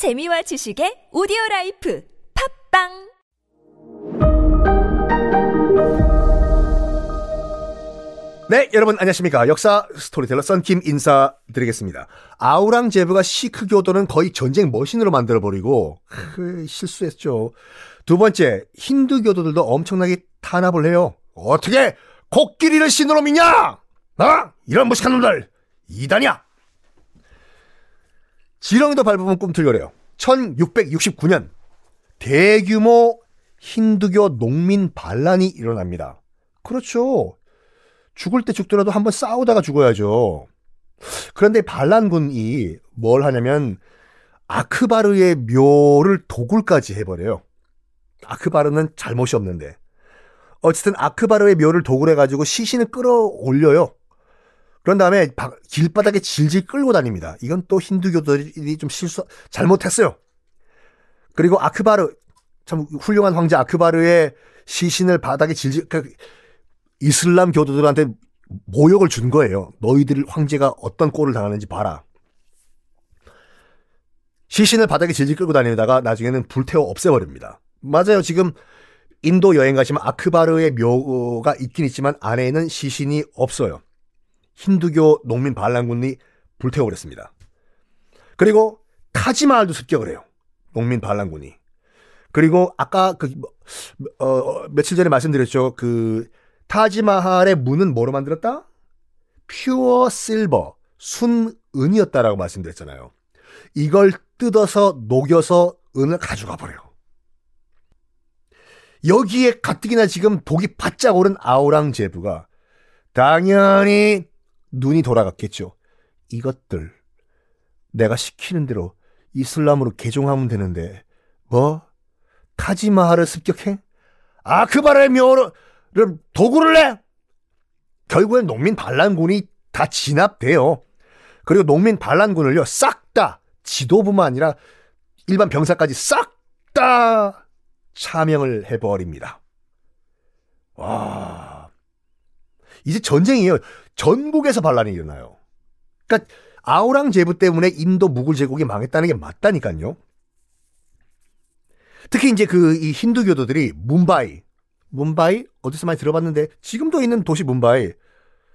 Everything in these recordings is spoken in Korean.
재미와 지식의 오디오 라이프 팟빵 네, 여러분 안녕하십니까. 역사 스토리텔러 썬킴 인사드리겠습니다. 아우랑제브가 시크 교도는 거의 전쟁 machine으로 만들어 버리고 크, 실수했죠. 두 번째, 힌두 교도들도 엄청나게 탄압을 해요. 어떻게 코끼리를 신으로 믿냐? 어? 이런 무식한 놈들! 이단이야! 지렁이도 밟으면 꿈틀거려요. 1669년 대규모 힌두교 농민 반란이 일어납니다. 그렇죠. 죽을 때 죽더라도 한번 싸우다가 죽어야죠. 그런데 반란군이 뭘 하냐면 아크바르의 묘를 도굴까지 해버려요. 아크바르는 잘못이 없는데. 어쨌든 아크바르의 묘를 도굴해가지고 시신을 끌어올려요. 그런 다음에 길바닥에 질질 끌고 다닙니다. 이건 또 힌두교들이 좀 실수, 잘못했어요. 그리고 아크바르, 참 훌륭한 황제 아크바르의 시신을 바닥에 질질, 그 이슬람 교도들한테 모욕을 준 거예요. 너희들 황제가 어떤 꼴을 당하는지 봐라. 시신을 바닥에 질질 끌고 다니다가 나중에는 불태워 없애버립니다. 맞아요. 지금 인도 여행 가시면 아크바르의 묘가 있긴 있지만 안에는 시신이 없어요. 힌두교 농민 반란군이 불태워버렸습니다. 그리고 타지마할도 습격을 해요. 농민 반란군이. 그리고 아까 그 어, 어, 며칠 전에 말씀드렸죠. 그 타지마할의 문은 뭐로 만들었다? 퓨어 실버, 순은이었다라고 말씀드렸잖아요. 이걸 뜯어서 녹여서 은을 가져가 버려요. 여기에 가뜩이나 지금 독이 바짝 오른 아우랑제부가 당연히 눈이 돌아갔겠죠. 이것들 내가 시키는 대로 이슬람으로 개종하면 되는데 뭐 타지마할을 습격해? 아크바르의 묘를 도구를 내? 결국엔 농민 반란군이 다 진압돼요. 그리고 농민 반란군을요 싹 다 지도부만 아니라 일반 병사까지 싹 다 차명을 해버립니다. 와 이제 전쟁이에요. 전국에서 반란이 일어나요. 그러니까 아우랑제부 때문에 인도 무굴 제국이 망했다는 게 맞다니까요. 특히 이제 그 이 힌두교도들이 문바이, 문바이 어디서 많이 들어봤는데 지금도 있는 도시 문바이.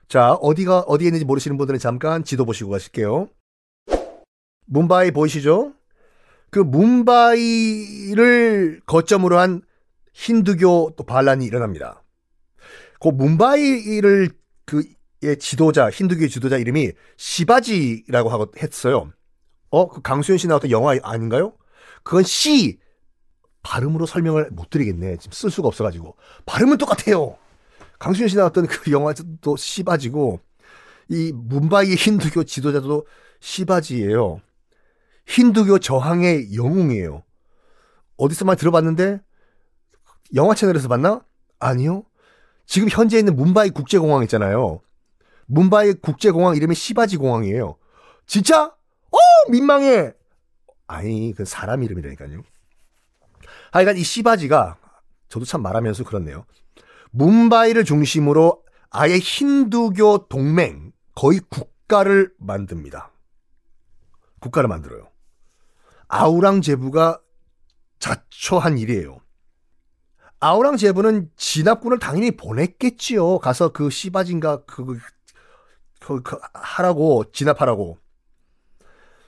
자 어디가 어디에 있는지 모르시는 분들은 잠깐 지도 보시고 가실게요. 문바이 보이시죠? 그 문바이를 거점으로 한 힌두교 또 반란이 일어납니다. 그 문바이를 그의 지도자 힌두교 지도자 이름이 시바지라고 하고 했어요. 어, 그 강수현 씨 나왔던 영화 아닌가요? 그건 시 발음으로 설명을 못 드리겠네. 지금 쓸 수가 없어가지고 발음은 똑같아요. 강수현 씨 나왔던 그 영화도 시바지고 이 문바이 힌두교 지도자도 시바지예요. 힌두교 저항의 영웅이에요. 어디서만 들어봤는데 영화 채널에서 봤나? 아니요. 지금 현재 있는 문바이 국제공항 있잖아요. 문바이 국제공항 이름이 시바지 공항이에요. 진짜? 어 민망해. 아니 그 사람 이름이라니까요. 하여간 이 시바지가 저도 참 말하면서 그렇네요. 문바이를 중심으로 아예 힌두교 동맹 거의 국가를 만듭니다. 국가를 만들어요. 아우랑제부가 자초한 일이에요. 아우랑 제부는 진압군을 당연히 보냈겠지요. 가서 그 시바진가 그, 그, 그 하라고 진압하라고.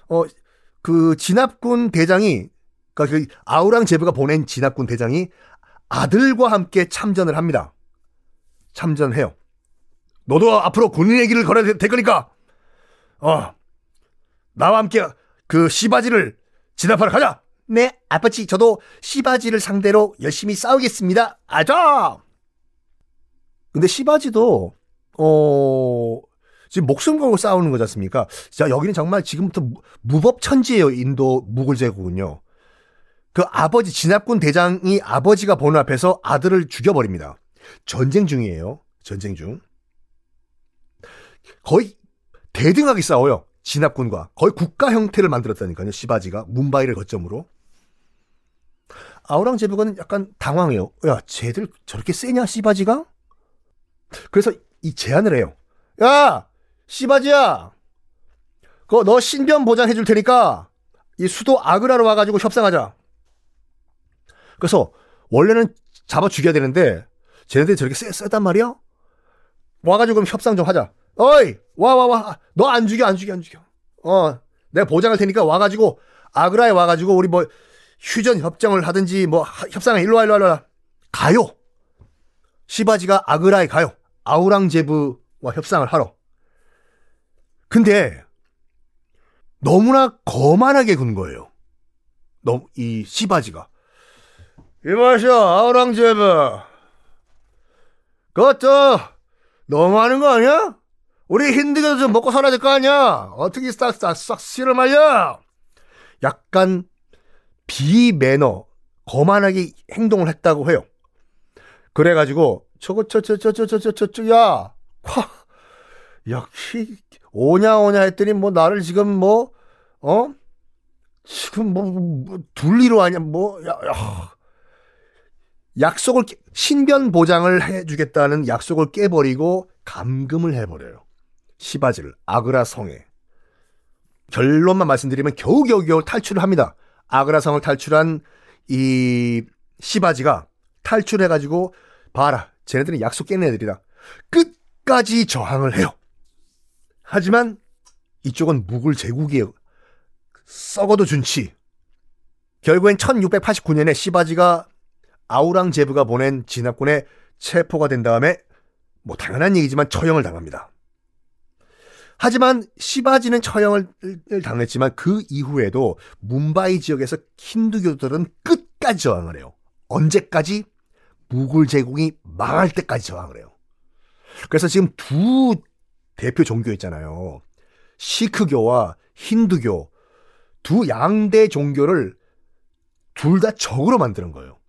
어 그 진압군 대장이 그러니까 그 아우랑 제부가 보낸 진압군 대장이 아들과 함께 참전을 합니다. 참전해요. 너도 앞으로 군인의 길을 걸어야 될 거니까 어 나와 함께 그 시바지를 진압하러 가자. 네, 아버지, 저도 시바지를 상대로 열심히 싸우겠습니다. 아자! 근데 시바지도, 어, 지금 목숨 걸고 싸우는 거지 않습니까? 자, 여기는 정말 지금부터 무법천지예요, 인도 무굴 제국은요. 그 아버지, 진압군 대장이 아버지가 보는 앞에서 아들을 죽여버립니다. 전쟁 중이에요. 전쟁 중. 거의 대등하게 싸워요. 진압군과. 거의 국가 형태를 만들었다니까요. 시바지가. 문바이를 거점으로. 아우랑제부는 약간 당황해요. 야, 쟤들 저렇게 세냐, 시바지가? 그래서 이 제안을 해요. 야, 시바지야! 그거 너 신변 보장해줄 테니까 이 수도 아그라로 와가지고 협상하자. 그래서 원래는 잡아 죽여야 되는데 쟤네들이 저렇게 쎄, 쎄단 말이야? 와가지고 그럼 협상 좀 하자. 어이 와 와 와 너 안 죽여 안 죽여 안 죽여. 어 내가 보장할 테니까 와가지고 아그라에 와가지고 우리 뭐 휴전 협정을 하든지 뭐 협상에 일로 와 일로 와 일로 와 가요. 시바지가 아그라에 가요. 아우랑제브와 협상을 하러. 근데 너무나 거만하게 군 거예요. 너무 이 시바지가 이마셔 아우랑제브 그것도 너무하는 거 아니야? 우리 힌두교도 좀 먹고 살아야 될 거 아니야? 어떻게 싹싹싹 씨를 말려? 약간 비매너 거만하게 행동을 했다고 해요. 그래가지고 저거 저 저 저 저 저 저저 야, 화, 역시 오냐 오냐 했더니 뭐 나를 지금 뭐 어? 지금 뭐, 뭐 둘리로 하냐 뭐 야, 야. 약속을 신변 보장을 해주겠다는 약속을 깨버리고 감금을 해버려요. 시바지를 아그라 성에 결론만 말씀드리면 겨우겨우 탈출을 합니다. 아그라 성을 탈출한 이 시바지가 탈출해가지고 봐라 쟤네들은 약속 깬 애들이다. 끝까지 저항을 해요. 하지만 이쪽은 무굴 제국이에요. 썩어도 준치. 결국엔 1689년에 시바지가 아우랑제브가 보낸 진압군에 체포가 된 다음에 뭐 당연한 얘기지만 처형을 당합니다. 하지만 시바지는 처형을 당했지만 그 이후에도 문바이 지역에서 힌두교들은 끝까지 저항을 해요. 언제까지? 무굴 제국이 망할 때까지 저항을 해요. 그래서 지금 두 대표 종교 있잖아요. 시크교와 힌두교 두 양대 종교를 둘 다 적으로 만드는 거예요.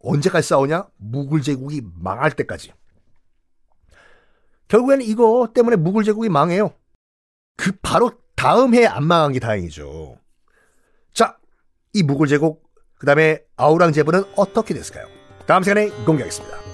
언제까지 싸우냐? 무굴 제국이 망할 때까지. 결국에는 이거 때문에 무굴 제국이 망해요. 그 바로 다음 해에 안 망한 게 다행이죠. 자, 이 무굴 제국 그 다음에 아우랑 제부는 어떻게 됐을까요? 다음 시간에 공개하겠습니다.